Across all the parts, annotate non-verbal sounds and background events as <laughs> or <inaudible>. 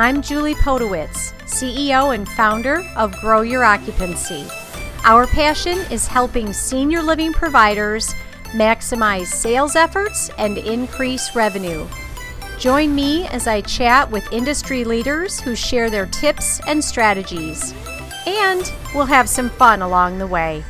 I'm Julie Podewitz, CEO and founder of Grow Your Occupancy. Our passion is helping senior living providers maximize sales efforts and increase revenue. Join me as I chat with industry leaders who share their tips and strategies. And we'll have some fun along the way.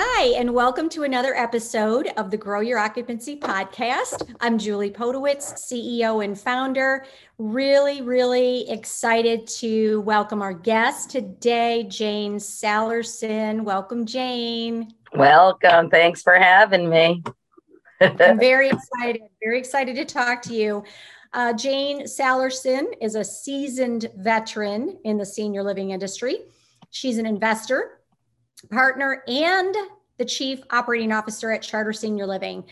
Hi, and welcome to another episode of the Grow Your Occupancy podcast. I'm Julie Podewitz, CEO and founder. Really, really excited to welcome our guest today, Jayne Sallerson. Welcome, Jayne. Welcome. Thanks for having me. I'm <laughs> very excited, very excited to talk to you. Uh, Jayne Sallerson is a seasoned veteran in the senior living industry. She's an investor, partner and the chief operating officer at Charter Senior Living.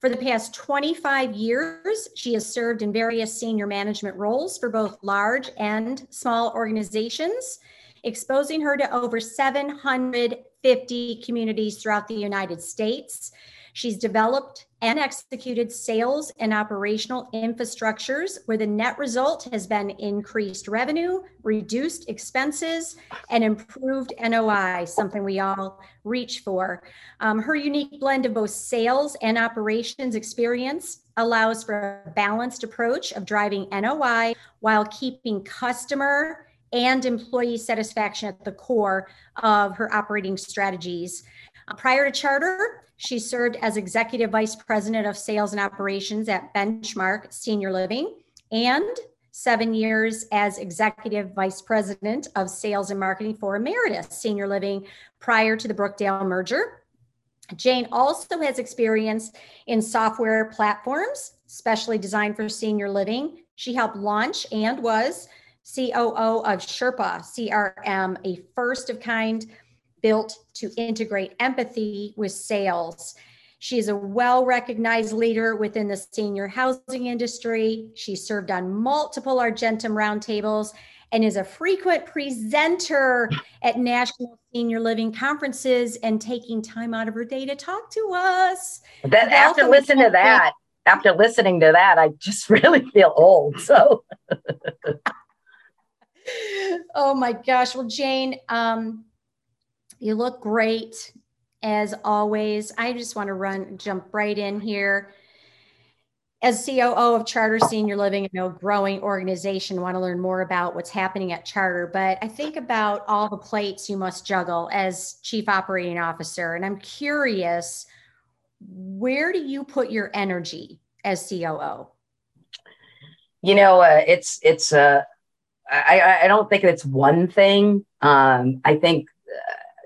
For the past 25 years, she has served in various senior management roles for both large and small organizations, exposing her to over 750 communities throughout the United States. She's developed and executed sales and operational infrastructures where the net result has been increased revenue, reduced expenses, and improved NOI, something we all reach for. Um, her unique blend of both sales and operations experience allows for a balanced approach of driving NOI while keeping customer and employee satisfaction at the core of her operating strategies. Uh, prior to Charter, she served as Executive Vice President of Sales and Operations at Benchmark Senior Living and seven years as Executive Vice President of Sales and Marketing for Emeritus Senior Living prior to the Brookdale merger. Jayne also has experience in software platforms, specially designed for senior living. She helped launch and was COO of Sherpa CRM, a first of kind built to integrate empathy with sales. She is a well recognized leader within the senior housing industry. She served on multiple Argentum roundtables and is a frequent presenter at national senior living conferences and taking time out of her day to talk to us. Then after listening to that, after listening to that, I just <laughs> really feel old. So <laughs> oh my gosh. Well, Jayne, um, you look great as always. I just want to run, jump right in here. As COO of Charter Senior Living, a growing organization, want to learn more about what's happening at Charter. But I think about all the plates you must juggle as Chief Operating Officer. And I'm curious, where do you put your energy as COO? You know, uh, it's, it's, uh, I, I don't think it's one thing. Um, I think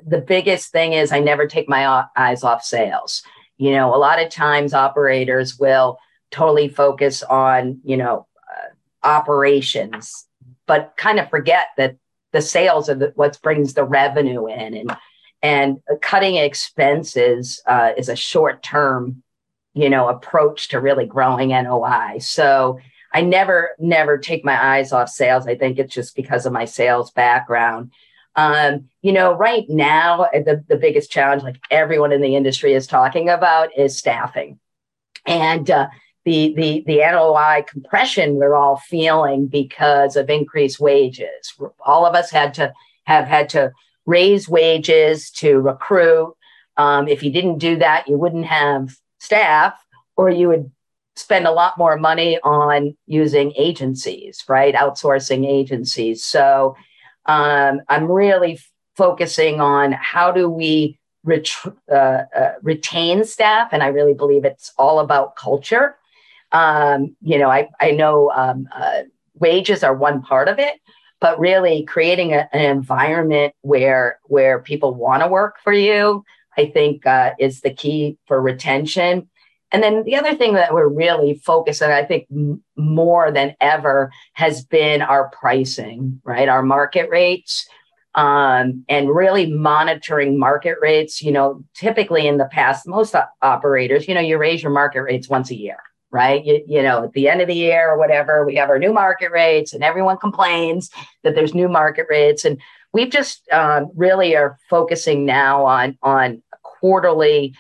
the biggest thing is I never take my eyes off sales. You know, a lot of times operators will totally focus on, you know, uh, operations, but kind of forget that the sales are the, what brings the revenue in and and cutting expenses uh, is a short term, you know, approach to really growing NOI. So I never, never take my eyes off sales. I think it's just because of my sales background. Um, you know, right now, the, the biggest challenge, like everyone in the industry is talking about, is staffing. And uh, the, the, the NOI compression we're all feeling because of increased wages. All of us had to have had to raise wages to recruit. Um, if you didn't do that, you wouldn't have staff, or you would spend a lot more money on using agencies, right? Outsourcing agencies. So um, I'm really focusing on how do we ret- uh, uh, retain staff, and I really believe it's all about culture. Um, you know, I I know um, uh, wages are one part of it, but really creating a, an environment where where people want to work for you, I think, uh, is the key for retention. And then the other thing that we're really focused on, I think more than ever, has been our pricing, right? Our market rates. Um, and really monitoring market rates. You know, typically in the past, most operators, you know, you raise your market rates once a year, right? You, you know, at the end of the year or whatever, we have our new market rates, and everyone complains that there's new market rates. And we've just um, really are focusing now on on quarterly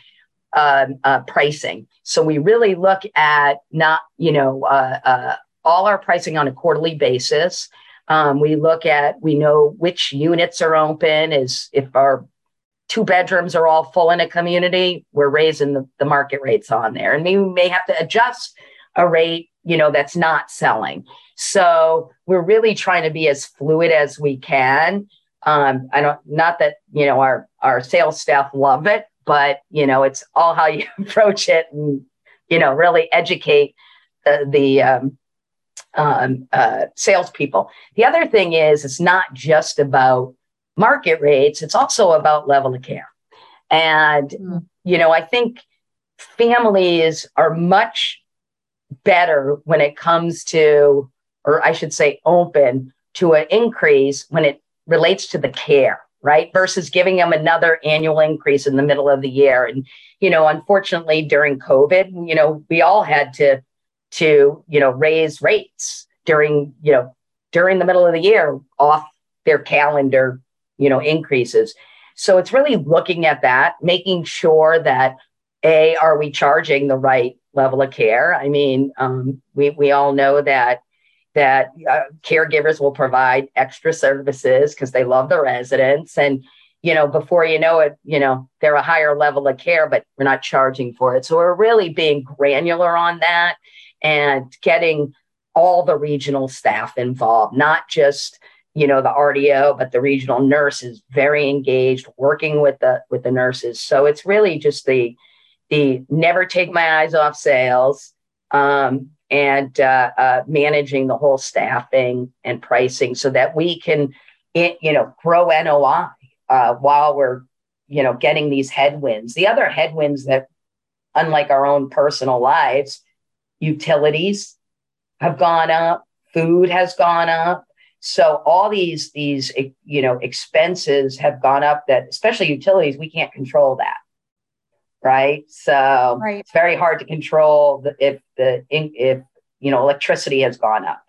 uh, uh, pricing. So we really look at not, you know, uh, uh, all our pricing on a quarterly basis. Um, we look at, we know which units are open, is if our two bedrooms are all full in a community, we're raising the, the market rates on there. And we may have to adjust a rate, you know, that's not selling. So we're really trying to be as fluid as we can. Um, I don't, not that, you know, our, our sales staff love it, but, you know, it's all how you <laughs> approach it and, you know, really educate the, the um, um, uh, salespeople. The other thing is, it's not just about market rates, it's also about level of care. And, mm. you know, I think families are much better when it comes to, or I should say, open to an increase when it relates to the care, right? Versus giving them another annual increase in the middle of the year. And, you know, unfortunately during COVID, you know, we all had to, to, you know, raise rates during, you know, during the middle of the year off their calendar you know, increases. So it's really looking at that, making sure that a are we charging the right level of care? I mean, um, we we all know that that uh, caregivers will provide extra services because they love the residents and you know before you know it you know they're a higher level of care but we're not charging for it so we're really being granular on that and getting all the regional staff involved not just you know the RDO, but the regional nurse is very engaged, working with the with the nurses. So it's really just the the never take my eyes off sales um, and uh, uh, managing the whole staffing and pricing so that we can you know grow NOI uh, while we're you know getting these headwinds. The other headwinds that, unlike our own personal lives, utilities have gone up, food has gone up so all these these you know expenses have gone up that especially utilities we can't control that. Right? So right. it's very hard to control the, if the if you know electricity has gone up.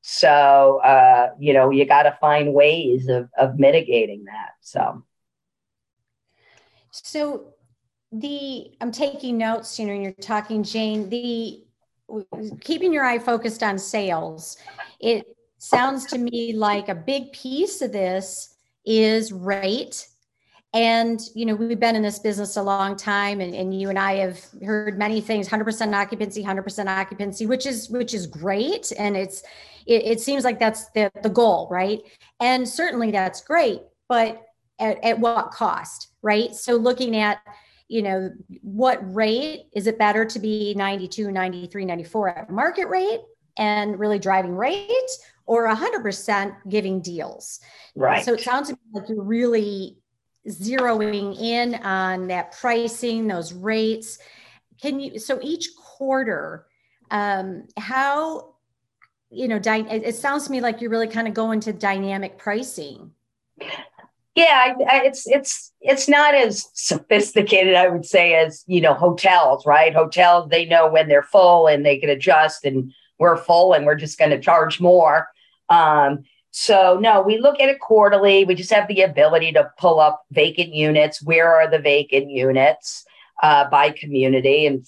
So uh, you know you got to find ways of of mitigating that. So so the I'm taking notes, you know, you're talking, Jayne, the keeping your eye focused on sales. It sounds to me like a big piece of this is rate and you know we've been in this business a long time and, and you and i have heard many things 100% occupancy 100% occupancy which is which is great and it's it, it seems like that's the, the goal right and certainly that's great but at, at what cost right so looking at you know what rate is it better to be 92 93 94 at market rate and really driving rate or 100% giving deals. Right. So it sounds like you're really zeroing in on that pricing, those rates. Can you, so each quarter, um, how, you know, dy- it sounds to me like you're really kind of going to dynamic pricing. Yeah, I, I, it's it's it's not as sophisticated, I would say, as you know, hotels. Right? Hotels, they know when they're full and they can adjust, and we're full, and we're just going to charge more. Um, so no, we look at it quarterly. We just have the ability to pull up vacant units. Where are the vacant units uh, by community, and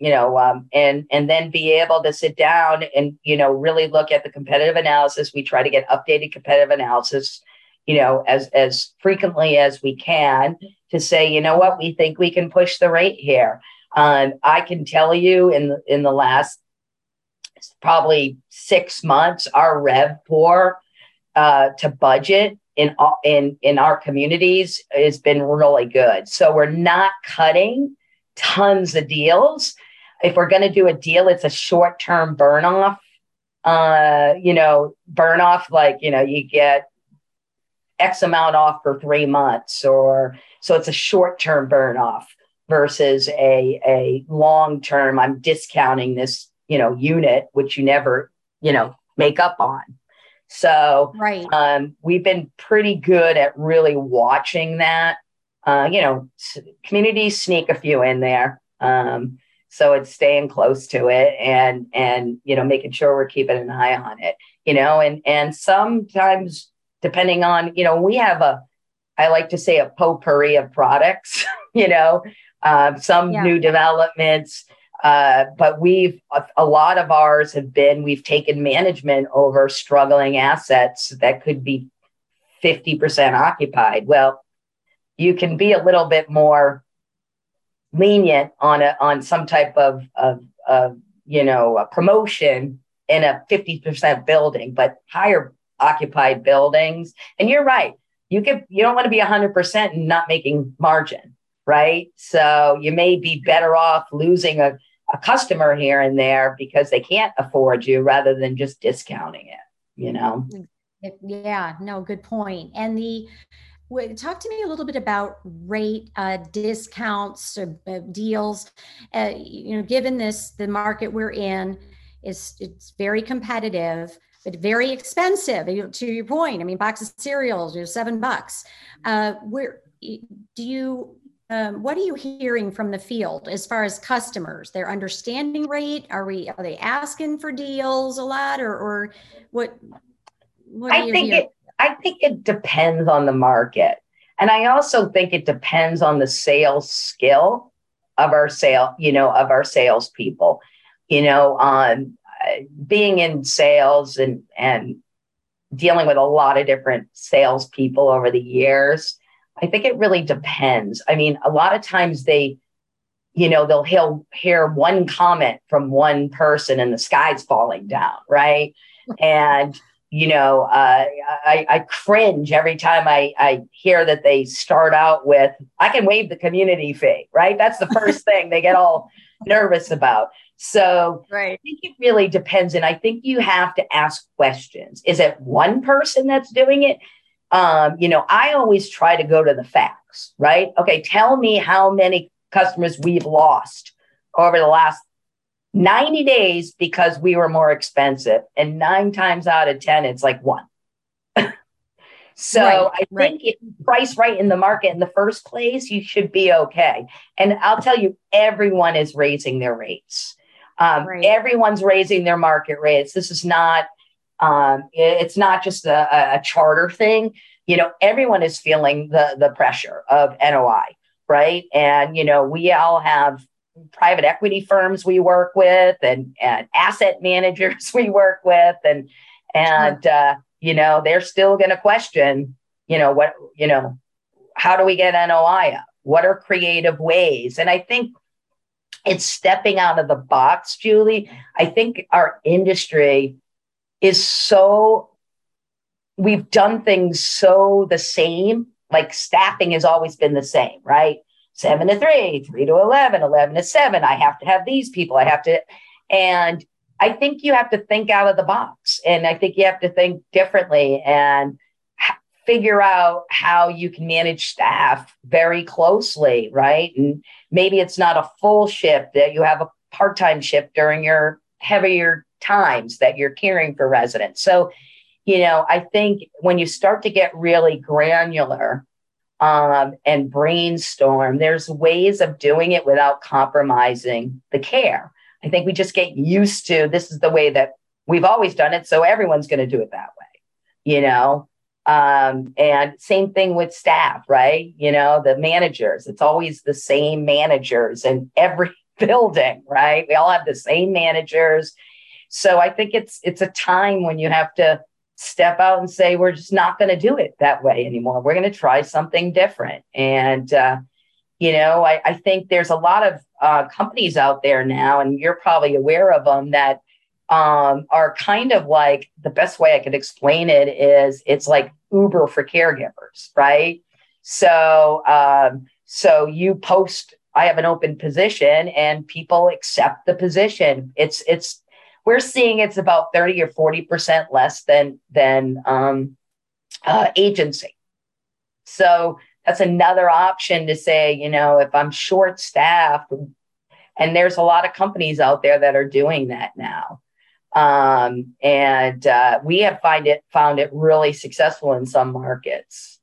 you know, um, and and then be able to sit down and you know really look at the competitive analysis. We try to get updated competitive analysis, you know, as as frequently as we can to say, you know what, we think we can push the rate here. Um, I can tell you in the, in the last probably six months, our RevPOR uh, to budget in in in our communities has been really good. So we're not cutting tons of deals. If we're going to do a deal, it's a short term burn off. Uh, you know, burn off like you know you get X amount off for three months, or so it's a short term burn off versus a a long term. I'm discounting this you know unit which you never you know make up on so right um, we've been pretty good at really watching that uh, you know communities sneak a few in there um, so it's staying close to it and and you know making sure we're keeping an eye on it you know and and sometimes depending on you know we have a i like to say a potpourri of products <laughs> you know uh, some yeah. new developments Uh, but we've a, lot of ours have been we've taken management over struggling assets that could be 50% occupied. Well, you can be a little bit more lenient on a on some type of of, of you know a promotion in a 50% building, but higher occupied buildings. And you're right. You can you don't want to be 100% and not making margin, right? So you may be better off losing a a customer here and there because they can't afford you rather than just discounting it, you know? Yeah, no, good point. And the, talk to me a little bit about rate uh, discounts or uh, deals uh, you know given this the market we're in is it's very competitive but very expensive to your point i mean box of cereals you know seven bucks uh, where do you um, what are you hearing from the field as far as customers? Their understanding rate? Are we are they asking for deals a lot or or what, what i think hearing? it i think it depends on the market. And i also think it depends on the sales skill of our sale you know of our salespeople. You know on uh, being in sales and and dealing with a lot of different salespeople over the years I think it really depends. I mean, a lot of times they, you know, they'll hear, hear one comment from one person and the sky's falling down, right? and, you know, uh, I, I cringe every time I, I hear that they start out with, I can waive the community fee, right? That's the first <laughs> thing they get all nervous about. So right. I think it really depends. And I think you have to ask questions. Is it one person that's doing it? Um, you know, I always try to go to the facts, right? Okay, tell me how many customers we've lost over the last 90 days because we were more expensive. And nine times out of 10, it's like one. <laughs> so right, I right. think if you price right in the market in the first place, you should be okay. And I'll tell you, everyone is raising their rates. Um, right. Everyone's raising their market rates. This is not um, it's not just a, a charter thing. You know, everyone is feeling the the pressure of NOI, right? And you know, we all have private equity firms we work with, and and asset managers <laughs> we work with, and and uh, you know, they're still going to question, you know, what you know, how do we get NOI up? What are creative ways? And I think it's stepping out of the box, Julie. I think our industry is so we've done things so the same like staffing has always been the same right? Seven to three three to 11 11 to seven. I have to have these people. I have to and i think you have to think out of the box and i think you have to think differently and figure out how you can manage staff very closely right? And maybe it's not a full shift that you have a part-time shift during your heavier times that you're caring for residents. So, you know, I think when you start to get really granular um, and brainstorm, there's ways of doing it without compromising the care. I think we just get used to this is the way that we've always done it. So everyone's going to do it that way, you know? Um, and same thing with staff, right? You know, the managers, it's always the same managers in every <laughs> building, right? We all have the same managers so I think it's it's a time when you have to step out and say we're just not going to do it that way anymore. We're going to try something different. And uh, you know, I, I, think there's a lot of uh, companies out there now, and you're probably aware of them that um, are kind of like the best way I could explain it is it's like Uber for caregivers, right? So um, so you post I have an open position and people accept the position. It's it's we're seeing it's about 30 or 40% less than, than um, uh, agency. So that's another option to say, you know, if I'm short staffed, and there's a lot of companies out there that are doing that now. Um, and uh, we have find it found it really successful in some markets.